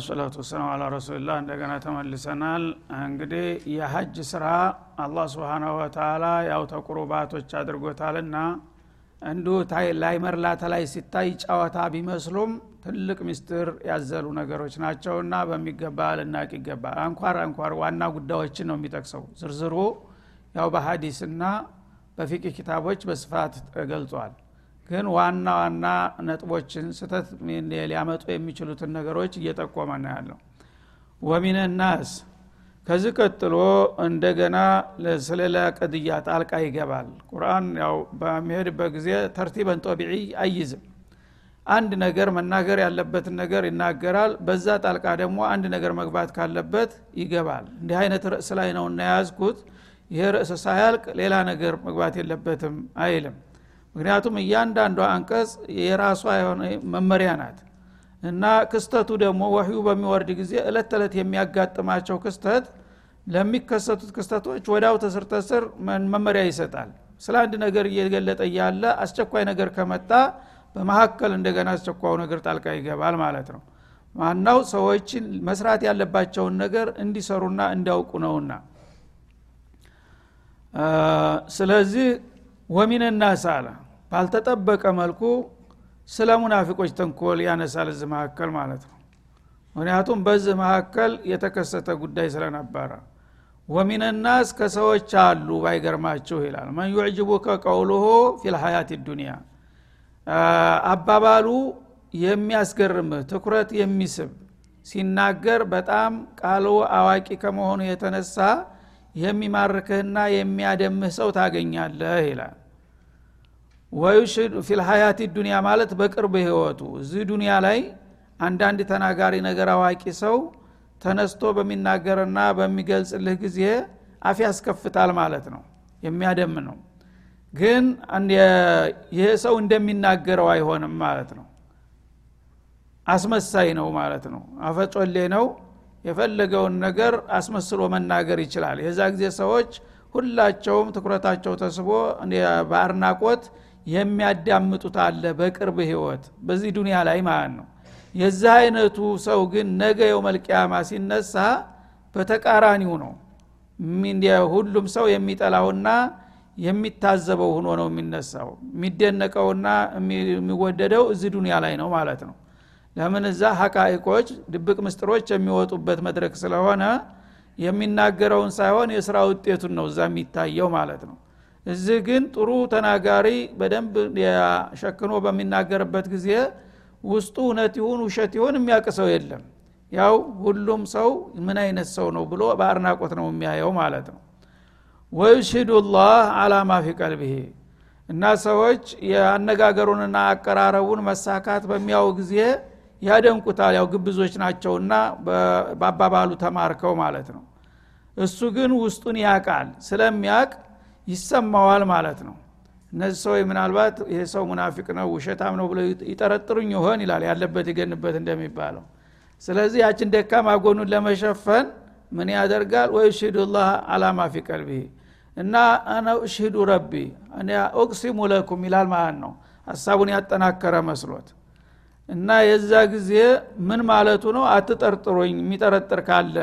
ወሰላቱ ወሰላም አላ ረሱልላህ እንደገና ተመልሰናል። እንግዲህ የሀጅ ስራ አላህ ስብሓናሁ ወተላ ያው ተቁሩባቶች አድርጎታልና እንዲሁ ላይ መርላተ ላይ ሲታይ ጨዋታ ቢመስሉም ትልቅ ምስጢር ያዘሉ ነገሮች ናቸውና በሚገባ ልናቅ ይገባል። አንኳር አንኳር ዋና ጉዳዮችን ነው የሚጠቅሰው። ዝርዝሩ ያው በሀዲስና በፊቅ ኪታቦች በስፋት ተገልጿል ግን ዋና ዋና ነጥቦችን ስተት ሊያመጡ የሚችሉትን ነገሮች እየጠቆመ ነው ያለው። ናስ ከዚህ ቀጥሎ እንደገና ስለላ ቅድያ ጣልቃ ይገባል። ቁርአን ያው በሚሄድበት ጊዜ ተርቲበን ጦቢዒ አይዝም አንድ ነገር መናገር ያለበትን ነገር ይናገራል። በዛ ጣልቃ ደግሞ አንድ ነገር መግባት ካለበት ይገባል። እንዲህ አይነት ርዕስ ላይ ነው እናያዝኩት ይሄ ርዕስ ሳያልቅ ሌላ ነገር መግባት የለበትም አይልም ምክንያቱም እያንዳንዷ አንቀጽ የራሷ የሆነ መመሪያ ናት። እና ክስተቱ ደግሞ ወህዩ በሚወርድ ጊዜ እለት ተዕለት የሚያጋጥማቸው ክስተት ለሚከሰቱት ክስተቶች ወዳው ተስር ተስር መመሪያ ይሰጣል። ስለ አንድ ነገር እየገለጠ እያለ አስቸኳይ ነገር ከመጣ በመካከል እንደገና አስቸኳዩ ነገር ጣልቃ ይገባል ማለት ነው። ማናው ሰዎችን መስራት ያለባቸውን ነገር እንዲሰሩና እንዲያውቁ ነውና። ስለዚህ ወሚን ናስ አለ። ባልተጠበቀ መልኩ ስለ ሙናፊቆች ተንኮል ያነሳል እዚህ መካከል ማለት ነው። ምክንያቱም በዚህ መካከል የተከሰተ ጉዳይ ስለነበረ። ወሚን ናስ ከሰዎች አሉ ባይገርማችሁ ይላል። መን ዩዕጅቡከ ቀውሉሁ ፊልሀያት ዱኒያ አባባሉ የሚያስገርምህ ትኩረት የሚስብ ሲናገር በጣም ቃሉ አዋቂ ከመሆኑ የተነሳ የሚማርክህና የሚያደምህ ሰው ታገኛለህ ይላል ወዩሽድ ፊልሀያት ዱኒያ ማለት በቅርብ ህይወቱ። እዚህ ዱኒያ ላይ አንዳንድ ተናጋሪ ነገር አዋቂ ሰው ተነስቶ በሚናገርና በሚገልጽልህ ጊዜ አፍ ያስከፍታል ማለት ነው። የሚያደም ነው። ግን ይሄ ሰው እንደሚናገረው አይሆንም ማለት ነው። አስመሳይ ነው ማለት ነው። አፈጮሌ ነው። የፈለገውን ነገር አስመስሎ መናገር ይችላል። የዛ ጊዜ ሰዎች ሁላቸውም ትኩረታቸው ተስቦ በአድናቆት የሚያዳምጡት አለ በቅርብ ህይወት በዚህ ዱኒያ ላይ ማለት ነው። የዚህ አይነቱ ሰው ግን ነገ የው መልቅያማ ሲነሳ በተቃራኒው ነው። ሁሉም ሰው የሚጠላውና የሚታዘበው ሆኖ ነው የሚነሳው። የሚደነቀውና የሚወደደው እዚህ ዱኒያ ላይ ነው ማለት ነው። ለምን እዛ ሀቃይቆች ድብቅ ምስጥሮች የሚወጡበት መድረክ ስለሆነ የሚናገረውን ሳይሆን የስራ ውጤቱን ነው እዛ የሚታየው ማለት ነው እዚህ ግን ጥሩ ተናጋሪ በደንብ ሸክኖ በሚናገርበት ጊዜ ውስጡ እውነት ይሁን ውሸት ይሁን የሚያውቅ ሰው የለም። ያው ሁሉም ሰው ምን አይነት ሰው ነው ብሎ በአድናቆት ነው የሚያየው ማለት ነው። ወዩሽሂዱ ላህ አላ ማ ፊ ቀልብሄ እና ሰዎች የአነጋገሩንና አቀራረቡን መሳካት በሚያው ጊዜ ያደንቁታል። ያው ግብዞች ናቸውና በአባባሉ ተማርከው ማለት ነው። እሱ ግን ውስጡን ያቃል ስለሚያቅ ይሰማዋል ማለት ነው። እነዚህ ሰዎች ምናልባት ይሄ ሰው ሙናፊቅ ነው ውሸታም ነው ብለው ይጠረጥሩኝ ይሆን ይላል ያለበት ይገንበት እንደሚባለው። ስለዚህ ያችን ደካማ ጎኑን ለመሸፈን ምን ያደርጋል? ወይ ሽሂዱ ላህ አላማ ፊ ቀልቢህ እና አነ እሽሂዱ ረቢ ኡቅሲሙ ለኩም ይላል ማለት ነው። ሀሳቡን ያጠናከረ መስሎት። እና የዛ ጊዜ ምን ማለቱ ነው? አትጠርጥሮኝ የሚጠረጥር ካለ።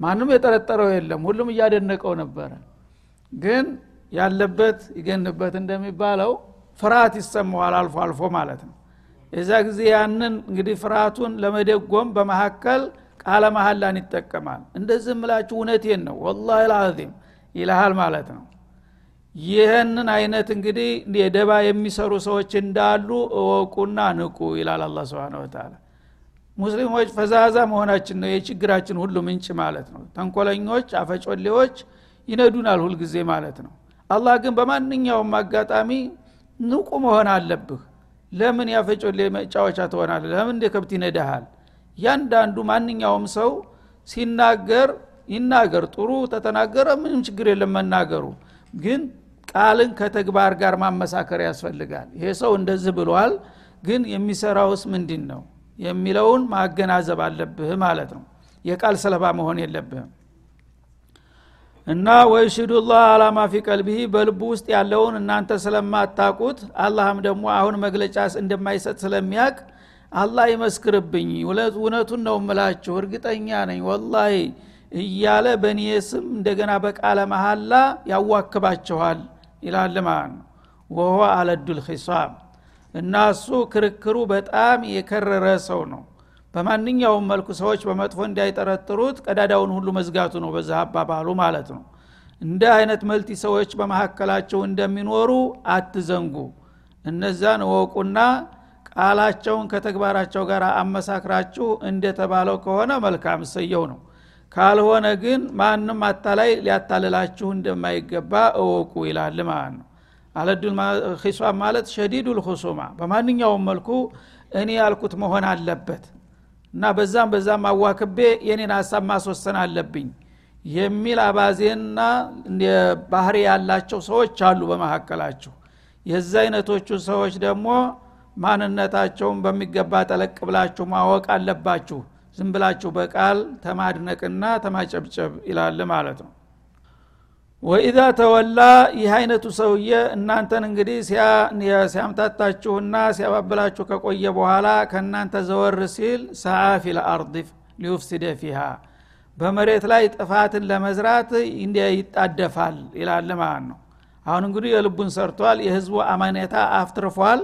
ማንም የጠረጠረው የለም ሁሉም እያደነቀው ነበረ ግን ያለበት ይገንበት እንደሚባለው ፍርሃት ይሰማዋል አልፎ አልፎ ማለት ነው። የዛ ጊዜ ያንን እንግዲህ ፍርሃቱን ለመደጎም በመካከል ቃለ መሀላን ይጠቀማል። እንደዚህ ምላችሁ እውነቴን ነው ወላሂ ልአዚም ይልሃል ማለት ነው። ይህንን አይነት እንግዲህ የደባ የሚሰሩ ሰዎች እንዳሉ እወቁና ንቁ ይላል አላ ስብን ወተላ ሙስሊሞች ፈዛዛ መሆናችን ነው የችግራችን ሁሉ ምንጭ ማለት ነው። ተንኮለኞች አፈጮሌዎች ይነዱናል ሁልጊዜ ማለት ነው። አላህ ግን በማንኛውም አጋጣሚ ንቁ መሆን አለብህ። ለምን ያፈጮሌ መጫወቻ ትሆናል ለምን እንደ ከብት ይነዳሃል? ያንዳንዱ ማንኛውም ሰው ሲናገር ይናገር ጥሩ ተተናገረ ምንም ችግር የለም መናገሩ። ግን ቃልን ከተግባር ጋር ማመሳከር ያስፈልጋል። ይሄ ሰው እንደዚህ ብሏል ግን የሚሰራውስ ምንድን ነው? የሚለውን ማገናዘብ አለብህ ማለት ነው። የቃል ሰለባ መሆን የለብህም እና ወይሽዱ ላህ አላማ ፊ ቀልቢህ በልቡ ውስጥ ያለውን እናንተ ስለማታቁት አላህም ደግሞ አሁን መግለጫ እንደማይሰጥ ስለሚያቅ አላህ ይመስክርብኝ። እውነቱን ነው ምላችሁ እርግጠኛ ነኝ። ወላሂ እያለ በእኔ ስም እንደገና በቃለ መሐላ ያዋክባችኋል ይላል ማለት ነው። ወሆ አለዱል ኺሳም። እና እሱ ክርክሩ በጣም የከረረ ሰው ነው በማንኛውም መልኩ ሰዎች በመጥፎ እንዳይጠረጥሩት ቀዳዳውን ሁሉ መዝጋቱ ነው በዛ አባባሉ ማለት ነው። እንደ አይነት መልቲ ሰዎች በመካከላቸው እንደሚኖሩ አትዘንጉ። እነዛን እወቁና ቃላቸውን ከተግባራቸው ጋር አመሳክራችሁ እንደተባለው ከሆነ መልካም እሰየው ነው። ካልሆነ ግን ማንም አታላይ ሊያታልላችሁ እንደማይገባ እወቁ ይላል ማለት ነው። አለዱል ማለት ሸዲዱል ሁሱማ በማንኛውም መልኩ እኔ ያልኩት መሆን አለበት እና በዛም በዛም አዋክቤ የኔን ሀሳብ ማስወሰን አለብኝ የሚል አባዜና ባህሪ ያላቸው ሰዎች አሉ በመካከላችሁ የዛ አይነቶቹ ሰዎች ደግሞ ማንነታቸውን በሚገባ ጠለቅ ብላችሁ ማወቅ አለባችሁ። ዝም ብላችሁ በቃል ተማድነቅና ተማጨብጨብ ይላል ማለት ነው ወኢዛ ተወላ ይህ አይነቱ ሰውዬ እናንተን እንግዲህ ሲያምታታችሁና ሲያባብላችሁ ከቆየ በኋላ ከእናንተ ዘወር ሲል ሰዓ ፊል አርድ ሊዩፍሲደ ፊሃ በመሬት ላይ ጥፋትን ለመዝራት ይጣደፋል ይላል ማለት ነው። አሁን እንግዲህ የልቡን ሰርቷል የህዝቡ አማኔታ አፍትርፏል።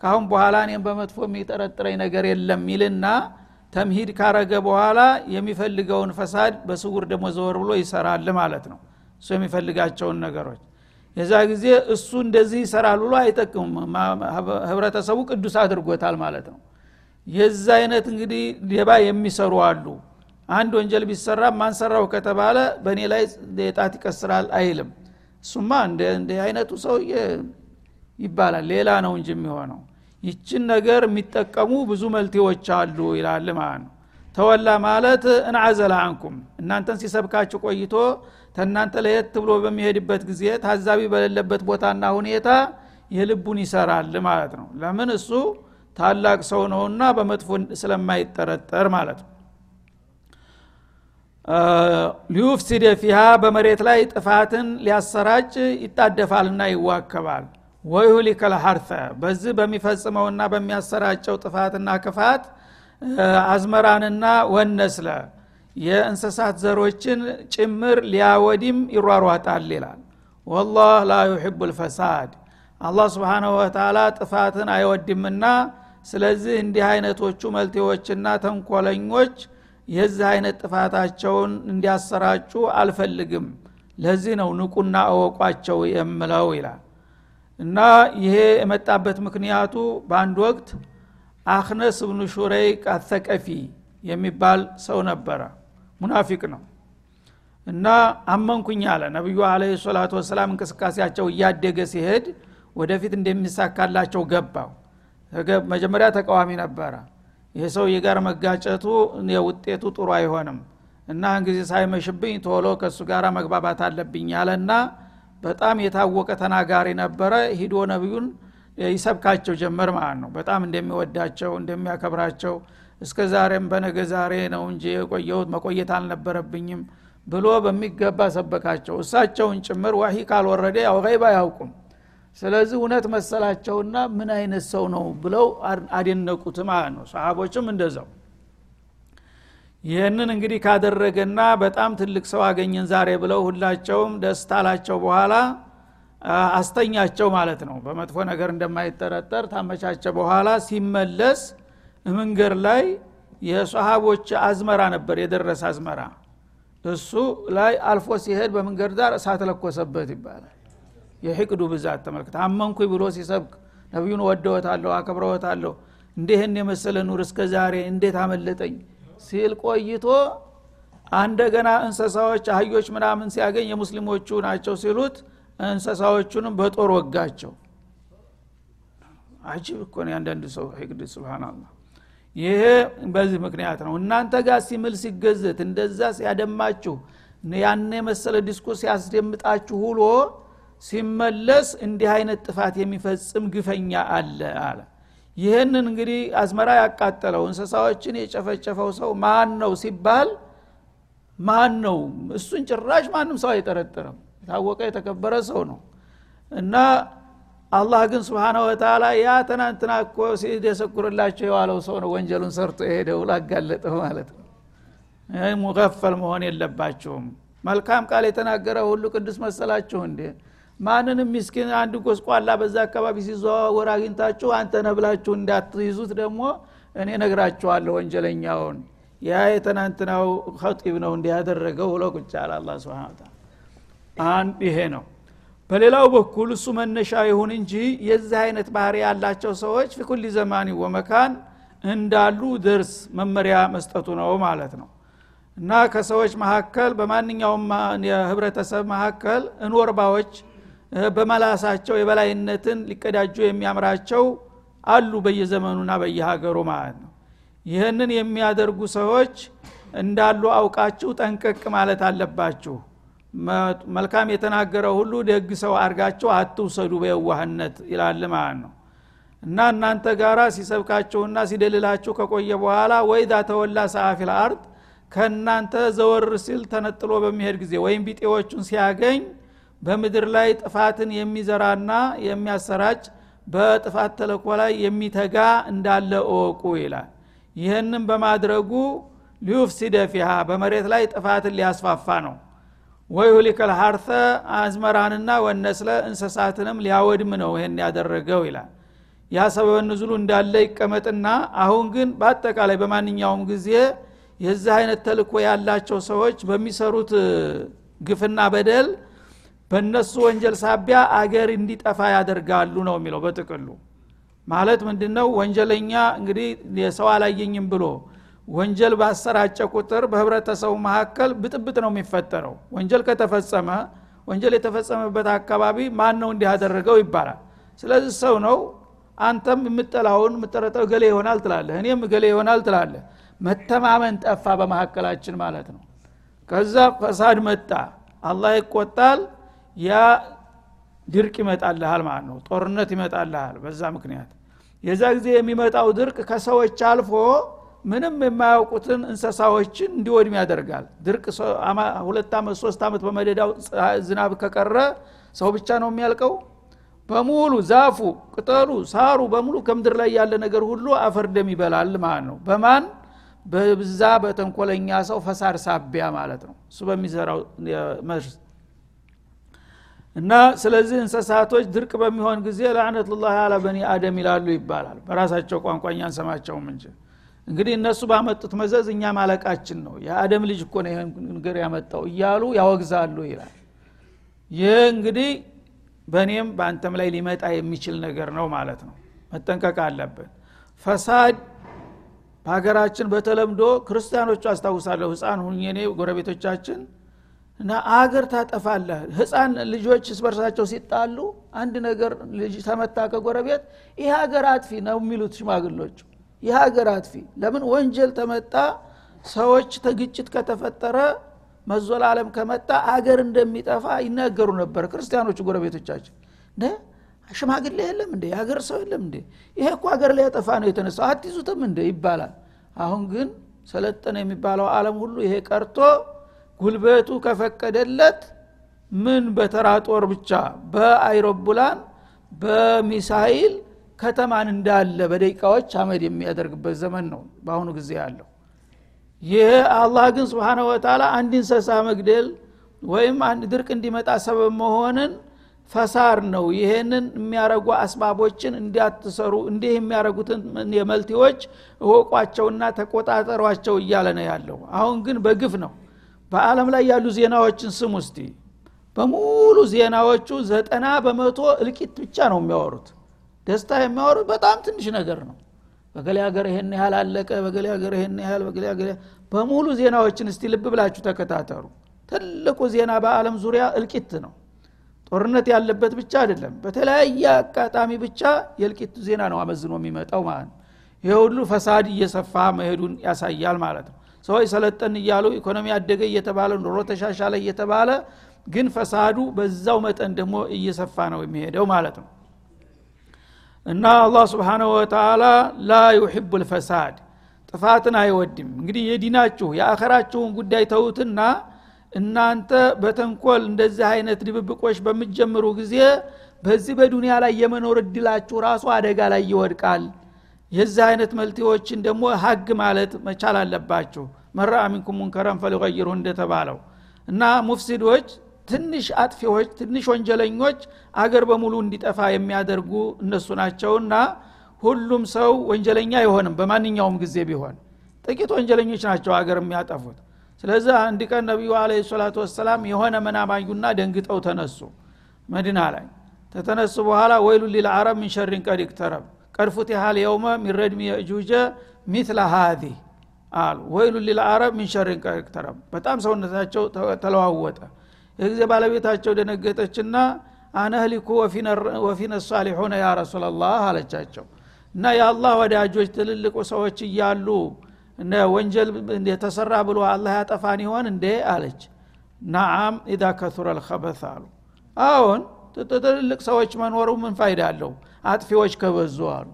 ካሁን በኋላ እኔም በመጥፎ የሚጠረጥረኝ ነገር የለም ይልና ተምሂድ ካረገ በኋላ የሚፈልገውን ፈሳድ በስውር ደግሞ ዘወር ብሎ ይሰራል ማለት ነው እሱ የሚፈልጋቸውን ነገሮች። የዛ ጊዜ እሱ እንደዚህ ይሰራል ብሎ አይጠቅምም። ህብረተሰቡ ቅዱስ አድርጎታል ማለት ነው። የዛ አይነት እንግዲህ ሌባ የሚሰሩ አሉ። አንድ ወንጀል ቢሰራ ማንሰራው ከተባለ በእኔ ላይ ጣት ይቀስራል አይልም። እሱማ እንደ አይነቱ ሰውዬ ይባላል። ሌላ ነው እንጂ የሚሆነው። ይችን ነገር የሚጠቀሙ ብዙ መልቴዎች አሉ ይላል ማለት ነው ተወላ ማለት እንዓዘላ አንኩም። እናንተን ሲሰብካችሁ ቆይቶ ተናንተ ለየት ብሎ በሚሄድበት ጊዜ ታዛቢ በሌለበት ቦታና ሁኔታ የልቡን ይሰራል ማለት ነው። ለምን? እሱ ታላቅ ሰው ነውና በመጥፎ ስለማይጠረጠር ማለት ነው። ሊዩፍሲደ ፊሃ በመሬት ላይ ጥፋትን ሊያሰራጭ ይጣደፋልና ይዋከባል። ወይሁሊከ ለሐርተ በዚህ በሚፈጽመውና በሚያሰራጨው ጥፋትና ክፋት አዝመራንና ወነስለ የእንስሳት ዘሮችን ጭምር ሊያወዲም ይሯሯጣል ይላል። ወላህ ላ ዩሕቡ ልፈሳድ አላህ ስብሓናሁ ወተላ ጥፋትን አይወድምና ስለዚህ እንዲህ አይነቶቹ መልቴዎችና ተንኮለኞች የዚህ አይነት ጥፋታቸውን እንዲያሰራጩ አልፈልግም። ለዚህ ነው ንቁና እወቋቸው የምለው ይላል። እና ይሄ የመጣበት ምክንያቱ በአንድ ወቅት አክነስ ብኑ ሹረይቅ አተቀፊ የሚባል ሰው ነበረ። ሙናፊቅ ነው። እና አመንኩኝ አለ። ነቢዩ አለ ሰላቱ ወሰላም እንቅስቃሴያቸው እያደገ ሲሄድ ወደፊት እንደሚሳካላቸው ገባው። መጀመሪያ ተቃዋሚ ነበረ። ይህ ሰው የጋር መጋጨቱ ውጤቱ ጥሩ አይሆንም እና ጊዜ ሳይመሽብኝ ቶሎ ከእሱ ጋር መግባባት አለብኝ ያለና በጣም የታወቀ ተናጋሪ ነበረ። ሂዶ ነቢዩን ይሰብካቸው ጀመር ማለት ነው። በጣም እንደሚወዳቸው እንደሚያከብራቸው እስከ ዛሬም በነገ ዛሬ ነው እንጂ የቆየሁት መቆየት አልነበረብኝም ብሎ በሚገባ ሰበካቸው። እሳቸውን ጭምር ዋሂ ካልወረደ ያው ገይብ አያውቁም። ስለዚህ እውነት መሰላቸውና ምን አይነት ሰው ነው ብለው አደነቁት ማለት ነው። ሰሃቦችም እንደዛው። ይህንን እንግዲህ ካደረገና በጣም ትልቅ ሰው አገኘን ዛሬ ብለው ሁላቸውም ደስታ አላቸው በኋላ አስተኛቸው ማለት ነው። በመጥፎ ነገር እንደማይጠረጠር ታመቻቸ በኋላ ሲመለስ መንገድ ላይ የሰሃቦች አዝመራ ነበር የደረሰ አዝመራ። እሱ ላይ አልፎ ሲሄድ በመንገድ ዳር እሳት ለኮሰበት ይባላል። የሕቅዱ ብዛት ተመልክተ አመንኩኝ ብሎ ሲሰብክ ነቢዩን ወደወታለሁ አከብረወታለሁ እንዲህን የመሰለ ኑር እስከ ዛሬ እንዴት አመለጠኝ? ሲል ቆይቶ እንደገና እንሰሳዎች አህዮች ምናምን ሲያገኝ የሙስሊሞቹ ናቸው ሲሉት እንሰሳዎቹንም በጦር ወጋቸው። አጅብ እኮ ነው ያንዳንድ ሰው حقد حسبنا الله ይሄ በዚህ ምክንያት ነው። እናንተ ጋር ሲምል ሲገዘት እንደዛ ሲያደማችሁ ያን የመሰለ ዲስኩር ሲያስደምጣችሁ ሁሎ ሲመለስ እንዲህ አይነት ጥፋት የሚፈጽም ግፈኛ አለ አለ። ይህንን እንግዲህ አዝመራ ያቃጠለው እንስሳዎችን የጨፈጨፈው ሰው ማን ነው ሲባል ማን ነው? እሱን ጭራሽ ማንም ሰው አይጠረጥርም የታወቀ የተከበረ ሰው ነው። እና አላህ ግን ስብሓነ ወተላ ያ ትናንትና እኮ ሲደሰኩርላቸው የዋለው ሰው ነው ወንጀሉን ሰርቶ የሄደው ላጋለጠው ማለት ነው። ይህ ሙገፈል መሆን የለባችሁም መልካም ቃል የተናገረ ሁሉ ቅዱስ መሰላችሁ እንዴ? ማንንም ሚስኪን አንድ ጎስቋላ በዛ አካባቢ ሲዘዋወር አግኝታችሁ አንተ ነብላችሁ እንዳትይዙት ደግሞ እኔ ነግራችኋለሁ ወንጀለኛውን። ያ የትናንትናው ኸጢብ ነው እንዲያደረገው ብሎ አለ አላ ስብን አንድ ይሄ ነው። በሌላው በኩል እሱ መነሻ ይሁን እንጂ የዚህ አይነት ባህሪ ያላቸው ሰዎች ፊኩል ዘማኒ ወመካን እንዳሉ ደርስ መመሪያ መስጠቱ ነው ማለት ነው። እና ከሰዎች መካከል በማንኛውም የህብረተሰብ መካከል እንወርባዎች በመላሳቸው የበላይነትን ሊቀዳጁ የሚያምራቸው አሉ በየዘመኑና በየሀገሩ ማለት ነው። ይህንን የሚያደርጉ ሰዎች እንዳሉ አውቃችሁ ጠንቀቅ ማለት አለባችሁ መልካም የተናገረ ሁሉ ደግ ሰው አድርጋችሁ አትውሰዱ በየዋህነት ይላል ማለት ነው። እና እናንተ ጋራ ሲሰብካችሁና ሲደልላችሁ ከቆየ በኋላ ወይዳ ተወላ ሰአፊል አርድ ከእናንተ ዘወር ሲል ተነጥሎ በሚሄድ ጊዜ ወይም ቢጤዎቹን ሲያገኝ በምድር ላይ ጥፋትን የሚዘራና የሚያሰራጭ በጥፋት ተለኮ ላይ የሚተጋ እንዳለ እወቁ ይላል። ይህንም በማድረጉ ሊዩፍሲደ ፊሃ በመሬት ላይ ጥፋትን ሊያስፋፋ ነው ወይሁሊከል ሀርተ አዝመራንና ወነስለ እንስሳትንም ሊያወድም ነው ይህን ያደረገው ይላል። ያ ሰበበ ንዙሉ እንዳለ ይቀመጥና አሁን ግን በአጠቃላይ በማንኛውም ጊዜ የዚህ አይነት ተልኮ ያላቸው ሰዎች በሚሰሩት ግፍና በደል በእነሱ ወንጀል ሳቢያ አገር እንዲጠፋ ያደርጋሉ ነው የሚለው በጥቅሉ። ማለት ምንድነው? ወንጀለኛ እንግዲህ የሰው አላየኝም ብሎ ወንጀል ባሰራጨ ቁጥር በህብረተሰቡ መካከል ብጥብጥ ነው የሚፈጠረው። ወንጀል ከተፈጸመ ወንጀል የተፈጸመበት አካባቢ ማን ነው እንዲህ ያደረገው ይባላል። ስለዚህ ሰው ነው አንተም የምጠላውን የምጠረጠው ገሌ ይሆናል ትላለህ እኔም ገሌ ይሆናል ትላለህ። መተማመን ጠፋ በመካከላችን ማለት ነው። ከዛ ፈሳድ መጣ አላህ ይቆጣል ያ ድርቅ ይመጣልሃል ማለት ነው። ጦርነት ይመጣልሃል በዛ ምክንያት። የዛ ጊዜ የሚመጣው ድርቅ ከሰዎች አልፎ ምንም የማያውቁትን እንስሳዎችን እንዲወድም ያደርጋል። ድርቅ ሁለት ዓመት ሶስት ዓመት በመደዳው ዝናብ ከቀረ ሰው ብቻ ነው የሚያልቀው? በሙሉ ዛፉ ቅጠሉ ሳሩ በሙሉ ከምድር ላይ ያለ ነገር ሁሉ አፈር ደም ይበላል ማለት ነው። በማን? በብዛ በተንኮለኛ ሰው ፈሳድ ሳቢያ ማለት ነው። እሱ በሚሰራው እና ስለዚህ እንስሳቶች ድርቅ በሚሆን ጊዜ ለአነትላህ አላ በኒ አደም ይላሉ ይባላል። በራሳቸው ቋንቋ እኛ አንሰማቸውም እንጂ እንግዲህ እነሱ ባመጡት መዘዝ እኛ ማለቃችን ነው። የአደም ልጅ እኮ ነው ነገር ያመጣው እያሉ ያወግዛሉ ይላል። ይህ እንግዲህ በእኔም በአንተም ላይ ሊመጣ የሚችል ነገር ነው ማለት ነው። መጠንቀቅ አለብን። ፈሳድ በሀገራችን በተለምዶ ክርስቲያኖቹ አስታውሳለሁ። ህፃን ሁኜኔ ጎረቤቶቻችን እና አገር ታጠፋለህ። ህፃን ልጆች ስበርሳቸው ሲጣሉ አንድ ነገር ልጅ ተመታ ከጎረቤት ይህ ሀገር አጥፊ ነው የሚሉት ሽማግሎቹ ይህ ሀገር አጥፊ። ለምን ወንጀል ተመጣ? ሰዎች ግጭት ከተፈጠረ መዞላለም ከመጣ አገር እንደሚጠፋ ይናገሩ ነበር ክርስቲያኖቹ ጎረቤቶቻችን። ሽማግሌ የለም እንዴ? የሀገር ሰው የለም እንዴ? ይሄ እኮ ሀገር ላይ ያጠፋ ነው የተነሳው። አትይዙትም እንዴ? ይባላል። አሁን ግን ሰለጠነ የሚባለው አለም ሁሉ ይሄ ቀርቶ ጉልበቱ ከፈቀደለት ምን በተራ ጦር ብቻ? በአይሮፕላን በሚሳይል ከተማን እንዳለ በደቂቃዎች አመድ የሚያደርግበት ዘመን ነው በአሁኑ ጊዜ ያለው። ይህ አላህ ግን ስብሓነ ወተላ አንድ እንሰሳ መግደል ወይም አንድ ድርቅ እንዲመጣ ሰበብ መሆንን ፈሳር ነው። ይሄንን የሚያረጉ አስባቦችን እንዲያትሰሩ እንዲህ የሚያረጉትን የመልቲዎች እወቋቸውና ተቆጣጠሯቸው እያለ ነው ያለው። አሁን ግን በግፍ ነው። በአለም ላይ ያሉ ዜናዎችን ስም ውስቲ በሙሉ ዜናዎቹ ዘጠና በመቶ እልቂት ብቻ ነው የሚያወሩት ደስታ የሚያወሩት በጣም ትንሽ ነገር ነው። በገሌ ሀገር ይሄን ያህል አለቀ በገሌ ሀገር ይሄን ያህል በገሌ ሀገር በሙሉ ዜናዎችን እስቲ ልብ ብላችሁ ተከታተሉ። ትልቁ ዜና በአለም ዙሪያ እልቂት ነው። ጦርነት ያለበት ብቻ አይደለም በተለያየ አጋጣሚ ብቻ የእልቂት ዜና ነው አመዝኖ የሚመጣው ማለት ነው። ይህ ሁሉ ፈሳድ እየሰፋ መሄዱን ያሳያል ማለት ነው። ሰዎች ሰለጠን እያሉ ኢኮኖሚ አደገ እየተባለ ኑሮ ተሻሻለ እየተባለ ግን ፈሳዱ በዛው መጠን ደግሞ እየሰፋ ነው የሚሄደው ማለት ነው እና አላህ ስብሓንሁ ወተላ ላ ዩሕቡ ልፈሳድ ጥፋትን አይወድም። እንግዲህ የዲናችሁ የአኸራችሁን ጉዳይ ተዉትና እናንተ በተንኮል እንደዚህ አይነት ድብብቆች በምትጀምሩ ጊዜ በዚህ በዱንያ ላይ የመኖር እድላችሁ ራሱ አደጋ ላይ ይወድቃል። የዚህ አይነት መልቴዎችን ደግሞ ሀግ ማለት መቻል አለባችሁ። መራ ሚንኩም ሙንከረን ፈሊቀይሩ እንደተባለው እና ሙፍሲዶች ትንሽ አጥፊዎች ትንሽ ወንጀለኞች አገር በሙሉ እንዲጠፋ የሚያደርጉ እነሱ ናቸውና ሁሉም ሰው ወንጀለኛ አይሆንም በማንኛውም ጊዜ ቢሆን። ጥቂት ወንጀለኞች ናቸው አገር የሚያጠፉት። ስለዚህ አንድ ቀን ነቢዩ አለ ሰላቱ ወሰላም የሆነ መናማዩና ደንግጠው ተነሱ መዲና ላይ። ተተነሱ በኋላ ወይሉ ሊልአረብ ምን ሸሪን ቀድ ይቅተረብ ቀድ ፉቲሃ ልየውመ ሚን ረድሚ የእጁጀ ሚትለ ሃዚህ አሉ። ወይሉ ሊልአረብ ምን ሸሪን ቀድ ይቅተረብ በጣም ሰውነታቸው ተለዋወጠ የጊዜ ባለቤታቸው ደነገጠችና አነህሊኩ ወፊነ ሳሊሑነ ያ ረሱላላህ አለቻቸው። እና የአላህ ወዳጆች ትልልቁ ሰዎች እያሉ ወንጀል የተሰራ ብሎ አላህ ያጠፋን ይሆን እንዴ አለች። ናአም ኢዛ ከቱረ ልከበት አሉ። አሁን ትልልቅ ሰዎች መኖሩ ምን ፋይዳ አለው? አጥፊዎች ከበዙ አሉ።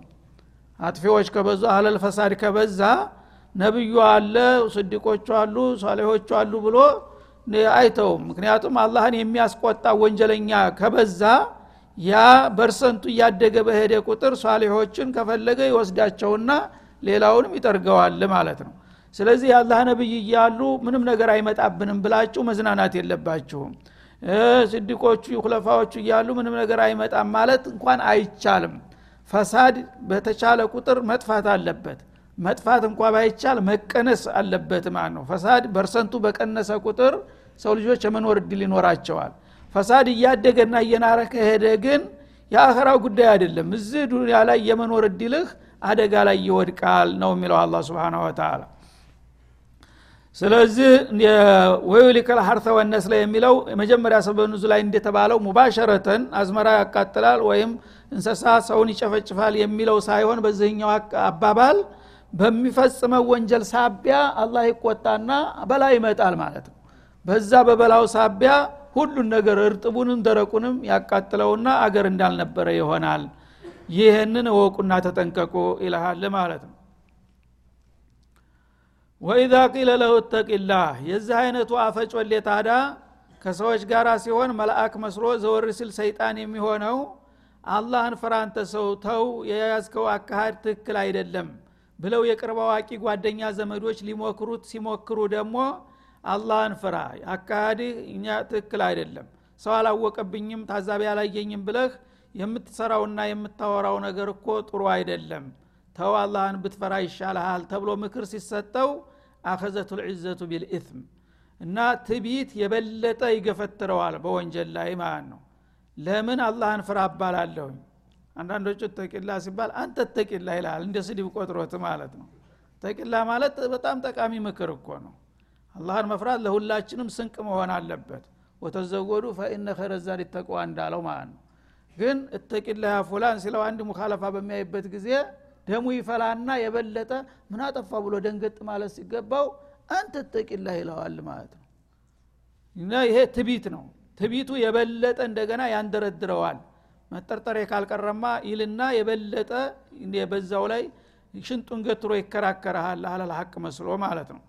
አጥፊዎች ከበዙ አህለል ፈሳድ ከበዛ ነብዩ አለ ስዲቆቹ አሉ ሳሌሆቹ አሉ ብሎ አይተውም። ምክንያቱም አላህን የሚያስቆጣ ወንጀለኛ ከበዛ ያ በርሰንቱ እያደገ በሄደ ቁጥር ሷሊሖችን ከፈለገ ይወስዳቸውና ሌላውንም ይጠርገዋል ማለት ነው። ስለዚህ የአላህ ነብይ እያሉ ምንም ነገር አይመጣብንም ብላችሁ መዝናናት የለባችሁም። ስዲቆቹ ኩለፋዎቹ እያሉ ምንም ነገር አይመጣም ማለት እንኳን አይቻልም። ፈሳድ በተቻለ ቁጥር መጥፋት አለበት። መጥፋት እንኳ ባይቻል መቀነስ አለበት ማለት ነው። ፈሳድ በርሰንቱ በቀነሰ ቁጥር ሰው ልጆች የመኖር እድል ይኖራቸዋል። ፈሳድ እያደገና እየናረ ከሄደ ግን የአኸራው ጉዳይ አይደለም። እዚህ ዱኒያ ላይ የመኖር እድልህ አደጋ ላይ ይወድቃል ነው የሚለው አላ ስብን ወተላ ስለዚህ ወዩሊከል ሀርተ ወነስለ የሚለው የመጀመሪያ ሰበብ ላይ እንደተባለው ሙባሸረተን አዝመራ ያቃጥላል ወይም እንሰሳ ሰውን ይጨፈጭፋል የሚለው ሳይሆን በዚህኛው አባባል በሚፈጽመው ወንጀል ሳቢያ አላህ ይቆጣና በላ ይመጣል ማለት ነው በዛ በበላው ሳቢያ ሁሉን ነገር እርጥቡንም ደረቁንም ያቃጥለውና አገር እንዳልነበረ ይሆናል። ይህንን እወቁና ተጠንቀቁ ይልሃል ማለት ነው። ወኢዛ ቂለ ለሁ የዚህ አይነቱ አፈጮሌ ታዳ ከሰዎች ጋር ሲሆን መልአክ መስሎ ዘወር ሲል ሰይጣን የሚሆነው አላህን ፍራንተ ሰው ተው የያዝከው አካሃድ ትክክል አይደለም ብለው የቅርብ አዋቂ ጓደኛ ዘመዶች ሊሞክሩት ሲሞክሩ ደግሞ አላህን ፍራ። አካሃድህ እኛ ትክክል አይደለም። ሰው አላወቀብኝም ታዛቢ አላየኝም ብለህ የምትሰራውና የምታወራው ነገር እኮ ጥሩ አይደለም። ተው አላህን ብትፈራ ይሻልሃል ተብሎ ምክር ሲሰጠው አኸዘቱ ልዕዘቱ ቢልኢትም እና ትቢት የበለጠ ይገፈትረዋል በወንጀል ላይ ማለት ነው። ለምን አላህን ፍራ አባላለሁኝ አንዳንዶቹ ተቂላ ሲባል አንተ ተቂላ ይልሃል እንደ ስድብ ቆጥሮት ማለት ነው። ተቂላ ማለት በጣም ጠቃሚ ምክር እኮ ነው አላህን መፍራት ለሁላችንም ስንቅ መሆን አለበት። ወተዘወዱ ፈኢነ ኸይረ ተቅዋ እንዳለው ማለት ነው። ግን እተቂላ ያ ፉላን ሲለው አንድ ሙካለፋ በሚያይበት ጊዜ ደሙ ይፈላና የበለጠ ምን አጠፋ ብሎ ደንገጥ ማለት ሲገባው አንተ ተቂላ ይለዋል ማለት ነው። እና ይሄ ትቢት ነው። ትቢቱ የበለጠ እንደገና ያንደረድረዋል። መጠርጠሬ ካልቀረማ ይልና የበለጠ በዛው ላይ ሽንጡን ገትሮ ይከራከረሃል አለል ሀቅ መስሎ ማለት ነው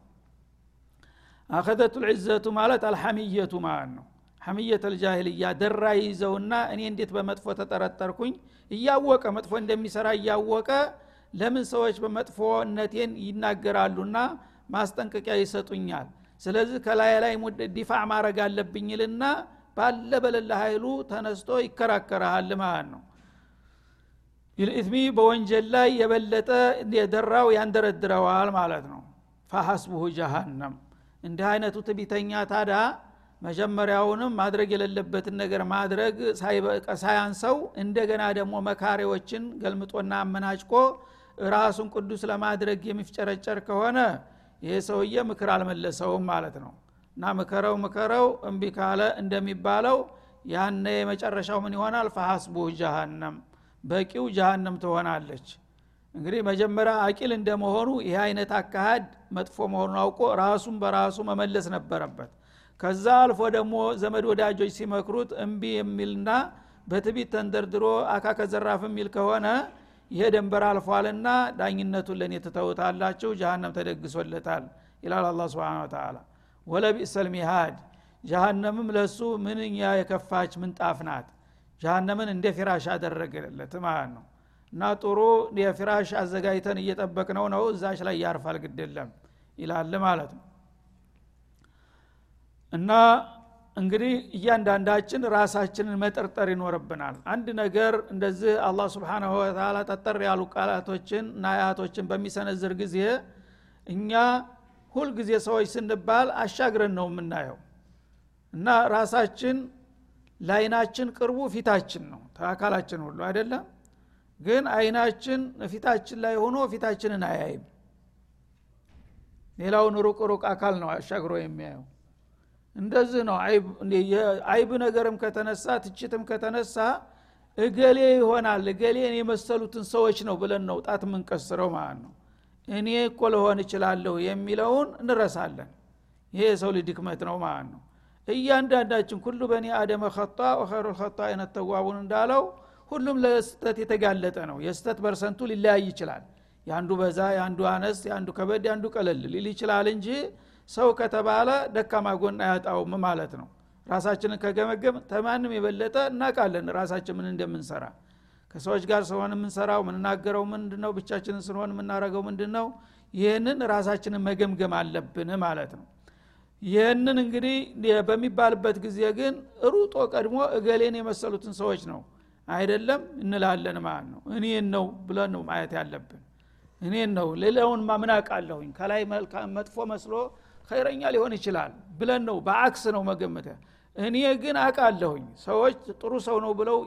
አኸዘቱ ልዕዘቱ ማለት አልሐሚየቱ ማለት ነው። ሐሚየት አልጃሂልያ ደራ ይዘውና እኔ እንዴት በመጥፎ ተጠረጠርኩኝ? እያወቀ መጥፎ እንደሚሰራ እያወቀ ለምን ሰዎች በመጥፎነቴን ይናገራሉና ማስጠንቀቂያ ይሰጡኛል? ስለዚህ ከላይ ላይ ዲፋዕ ማድረግ አለብኝልና ባለ በለለ ኃይሉ ተነስቶ ይከራከረሃል ማለት ነው። ቢልኢትሚ በወንጀል ላይ የበለጠ የደራው ያንደረድረዋል ማለት ነው። ፈሐስቡሁ ጀሃነም እንዲህ አይነቱ ትቢተኛ ታዳ መጀመሪያውንም ማድረግ የሌለበትን ነገር ማድረግ ሳያንሰው እንደገና ደግሞ መካሪዎችን ገልምጦና አመናጭቆ ራሱን ቅዱስ ለማድረግ የሚፍጨረጨር ከሆነ ይሄ ሰውዬ ምክር አልመለሰውም ማለት ነው። እና ምከረው ምከረው እምቢ ካለ እንደሚባለው ያነ የመጨረሻው ምን ይሆናል? ፈሐስቡ ጀሃነም በቂው ጀሃነም ትሆናለች እንግዲህ መጀመሪያ አቂል እንደመሆኑ ይህ አይነት አካሃድ መጥፎ መሆኑን አውቆ ራሱን በራሱ መመለስ ነበረበት። ከዛ አልፎ ደግሞ ዘመድ ወዳጆች ሲመክሩት እምቢ የሚልና በትቢት ተንደርድሮ አካከ ዘራፍ የሚል ከሆነ ይሄ ደንበር አልፏልና ዳኝነቱን ለእኔ ትተውታላችሁ ጀሃነም ተደግሶለታል ይላል አላ ስብን ተላ ወለቢእሰል ሚሃድ ጀሃነምም ለሱ ምንኛ የከፋች ምንጣፍ ናት። ጃሃነምን እንደ ፊራሽ አደረገለት ማለት ነው እና ጥሩ የፊራሽ አዘጋጅተን እየጠበቅ ነው ነው እዛች ላይ ያርፋል ግድለም ይላል ማለት ነው። እና እንግዲህ እያንዳንዳችን ራሳችንን መጠርጠር ይኖርብናል። አንድ ነገር እንደዚህ አላህ ስብሓናሁ ወተላ ጠጠር ያሉ ቃላቶችን እና አያቶችን በሚሰነዝር ጊዜ እኛ ሁልጊዜ ሰዎች ስንባል አሻግረን ነው የምናየው። እና ራሳችን ለአይናችን ቅርቡ ፊታችን ነው ከአካላችን ሁሉ አይደለም ግን አይናችን ፊታችን ላይ ሆኖ ፊታችንን አያይም። ሌላውን ሩቅ ሩቅ አካል ነው አሻግሮ የሚያየው። እንደዚህ ነው። አይብ ነገርም ከተነሳ ትችትም ከተነሳ እገሌ ይሆናል እገሌን የመሰሉትን ሰዎች ነው ብለን ነው ጣት የምንቀስረው ማለት ነው። እኔ እኮ ለሆን እችላለሁ የሚለውን እንረሳለን። ይሄ የሰው ልጅ ድክመት ነው ማለት ነው። እያንዳንዳችን ኩሉ በኒ አደመ ከጣ ወኸይሩ ልከጣ አይነት ተዋቡን እንዳለው ሁሉም ለስተት የተጋለጠ ነው። የስተት በርሰንቱ ሊለያይ ይችላል። የአንዱ በዛ የአንዱ አነስ የአንዱ ከበድ የአንዱ ቀለል ሊል ይችላል እንጂ ሰው ከተባለ ደካማ ጎን አያጣውም ማለት ነው። ራሳችንን ከገመገም ተማንም የበለጠ እናቃለን ራሳችን ምን እንደምንሰራ። ከሰዎች ጋር ስሆን የምንሰራው ምንናገረው ምንድን ነው ብቻችንን ስንሆን የምናረገው ምንድን ነው ይህንን ራሳችንን መገምገም አለብን ማለት ነው። ይህንን እንግዲህ በሚባልበት ጊዜ ግን ሩጦ ቀድሞ እገሌን የመሰሉትን ሰዎች ነው አይደለም እንላለን ማለት ነው። እኔን ነው ብለን ነው ማየት ያለብን። እኔን ነው ሌላውን ማምን አቃለሁኝ ከላይ መጥፎ መስሎ ኸይረኛ ሊሆን ይችላል ብለን ነው በአክስ ነው መገመተ እኔ ግን አቃለሁኝ ሰዎች ጥሩ ሰው ነው ብለው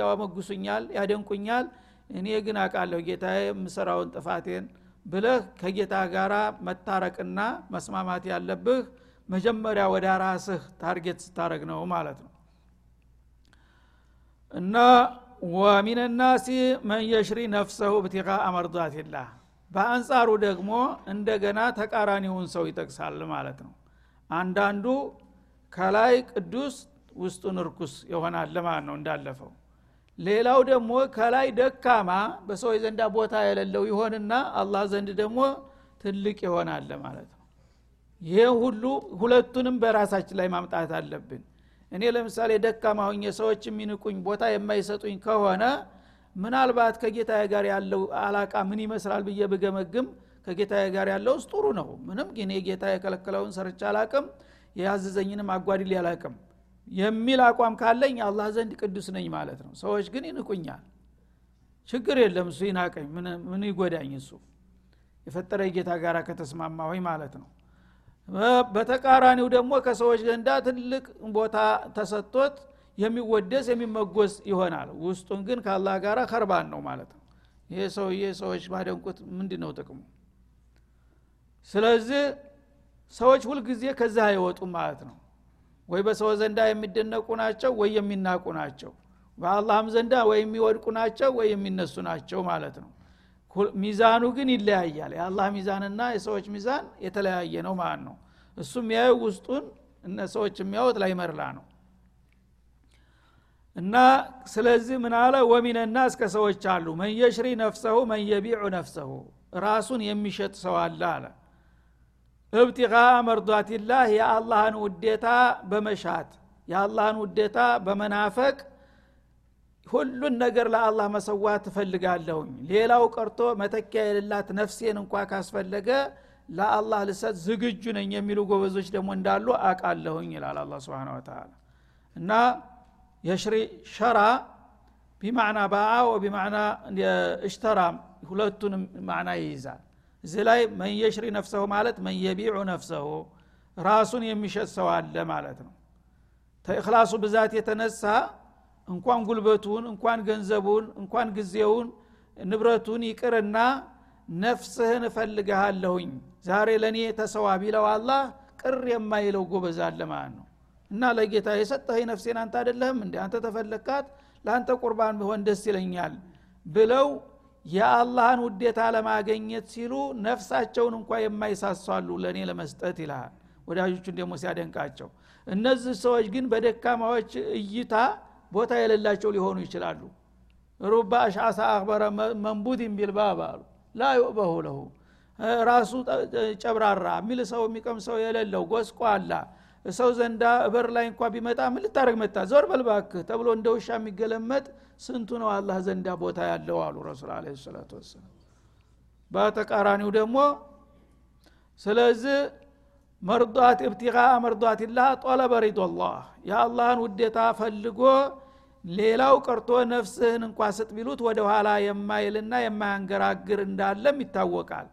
ያመጉሱኛል ያደንቁኛል። እኔ ግን አቃለሁ ጌታ የምሰራውን ጥፋቴን ብለህ ከጌታ ጋር መታረቅና መስማማት ያለብህ መጀመሪያ ወደ ራስህ target ስታረግ ነው ማለት ነው እና ومن الناس من يشري نفسه ابتغاء مرضات الله በአንጻሩ ደግሞ እንደገና ተቃራኒውን ሰው ይጠቅሳል ማለት ነው። አንዳንዱ ከላይ ቅዱስ ውስጡን እርኩስ ይሆናል ማለት ነው እንዳለፈው። ሌላው ደግሞ ከላይ ደካማ በሰዎች ዘንዳ ቦታ የሌለው ይሆንና አላህ ዘንድ ደግሞ ትልቅ ይሆናል ማለት ነው። ይህ ሁሉ ሁለቱንም በራሳችን ላይ ማምጣት አለብን እኔ ለምሳሌ ደካማ ሁኝ ሰዎች የሚንቁኝ ቦታ የማይሰጡኝ ከሆነ ምናልባት ከጌታ ጋር ያለው አላቃ ምን ይመስላል ብዬ ብገመግም ከጌታ ጋር ያለው ውስጥ ጥሩ ነው። ምንም ግን ጌታ የከለከለውን ሰርቻ አላቅም የያዘዘኝንም አጓድል አላቅም የሚል አቋም ካለኝ አላህ ዘንድ ቅዱስ ነኝ ማለት ነው። ሰዎች ግን ይንቁኛል። ችግር የለም እሱ ይናቀኝ። ምን ይጎዳኝ እሱ? የፈጠረ ጌታ ጋር ከተስማማ ሆይ ማለት ነው በተቃራኒው ደግሞ ከሰዎች ዘንዳ ትልቅ ቦታ ተሰጥቶት የሚወደስ የሚመጎስ ይሆናል። ውስጡን ግን ከአላህ ጋር ከርባን ነው ማለት ነው። ይሄ ሰውዬ ሰዎች ማደንቁት ምንድ ነው ጥቅሙ? ስለዚህ ሰዎች ሁልጊዜ ከዚህ አይወጡም ማለት ነው። ወይ በሰው ዘንዳ የሚደነቁ ናቸው ወይ የሚናቁ ናቸው። በአላህም ዘንዳ ወይ የሚወድቁ ናቸው ወይ የሚነሱ ናቸው ማለት ነው ሚዛኑ ግን ይለያያል። የአላህ ሚዛንና የሰዎች ሚዛን የተለያየ ነው ማለት ነው። እሱ የሚያየው ውስጡን ሰዎች የሚያወት ላይ መርላ ነው። እና ስለዚህ ምን አለ? ወሚነና እስከ ሰዎች አሉ። መየሽሪ ነፍሰሁ መየቢዑ ነፍሰሁ ራሱን የሚሸጥ ሰው አለ አለ። እብቲቃ መርዷትላህ የአላህን ውዴታ በመሻት የአላህን ውዴታ በመናፈቅ ሁሉን ነገር ለአላህ መሰዋት ትፈልጋለሁኝ ሌላው ቀርቶ መተኪያ የሌላት ነፍሴን እንኳ ካስፈለገ ለአላህ ልሰጥ ዝግጁ ነኝ የሚሉ ጎበዞች ደግሞ እንዳሉ አቃለሁኝ ይላል አላ ስብን ወተላ እና የሽሪ ሸራ ቢማዕና ባአ ወቢማዕና እሽተራ ሁለቱንም ማዕና ይይዛል። እዚህ ላይ መን የሽሪ ነፍሰሁ ማለት መን የቢዑ ነፍሰሁ ራሱን የሚሸጥ ሰው አለ ማለት ነው። ተእክላሱ ብዛት የተነሳ እንኳን ጉልበቱን እንኳን ገንዘቡን እንኳን ጊዜውን ንብረቱን ይቅርና ነፍስህን እፈልግሃለሁኝ። ዛሬ ለእኔ ተሰዋ ቢለው አላህ ቅር የማይለው ጎበዝ አለ ማለት ነው። እና ለጌታ የሰጠኸኝ ነፍሴን አንተ አደለህም እንዲ አንተ ተፈለግካት ለአንተ ቁርባን ቢሆን ደስ ይለኛል ብለው የአላህን ውዴታ ለማገኘት ሲሉ ነፍሳቸውን እንኳ የማይሳሷሉ ለእኔ ለመስጠት ይልሃል። ወዳጆቹን ደግሞ ሲያደንቃቸው። እነዚህ ሰዎች ግን በደካማዎች እይታ ቦታ የሌላቸው ሊሆኑ ይችላሉ። ሩባ አሽዓሳ አክበረ መንቡድን ቢልባብ አሉ። ላ ዩዕበሁ ለሁ። ራሱ ጨብራራ። የሚል ሰው የሚቀም ሰው የሌለው ጎስቋላ። ሰው ዘንዳ እበር ላይ እንኳ ቢመጣ ምን ልታደረግ መጣ? ዞር በልባክህ ተብሎ እንደ ውሻ የሚገለመጥ ስንቱ ነው አላህ ዘንዳ ቦታ ያለው አሉ ረሱል አለ ሰላቱ ወሰላም። በተቃራኒው ደግሞ ስለዚህ መርዷት እብቲቃ መርዷትላህ ጦለበ ሪዶላህ። የአላህን ውዴታ ፈልጎ ሌላው ቀርቶ ነፍስህን እንኳ ስጥ ቢሉት ወደ ኋላ የማይልና የማያንገራግር እንዳለም ይታወቃል።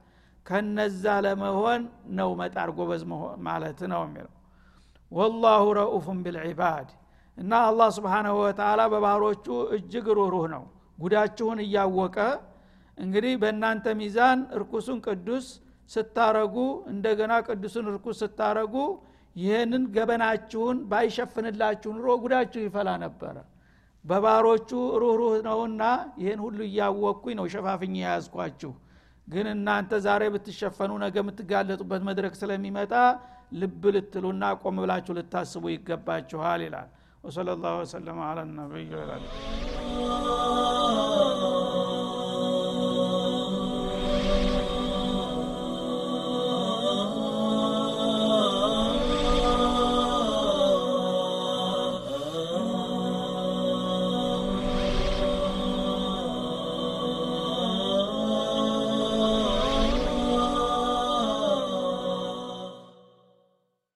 ከነዛ ለመሆን ነው መጣር ጎበዝ ማለት ነው የሚለው። ወላሁ ረኡፉን ቢልዒባድ እና አላህ ስብሓናሁ ወተላ በባህሮቹ እጅግ ሩህሩህ ነው። ጉዳችሁን እያወቀ እንግዲህ በእናንተ ሚዛን እርኩሱን ቅዱስ ስታረጉ እንደገና ቅዱስን እርኩስ ስታረጉ ይህንን ገበናችሁን ባይሸፍንላችሁ ኑሮ ጉዳችሁ ይፈላ ነበረ በባሮቹ ሩህሩህ ነውና ይህን ሁሉ እያወቅኩኝ ነው ሸፋፍኝ የያዝኳችሁ። ግን እናንተ ዛሬ ብትሸፈኑ ነገ የምትጋለጡበት መድረክ ስለሚመጣ ልብ ልትሉና ቆም ብላችሁ ልታስቡ ይገባችኋል ይላል። ወሰለ ላሁ ወሰለም አላ ነቢይ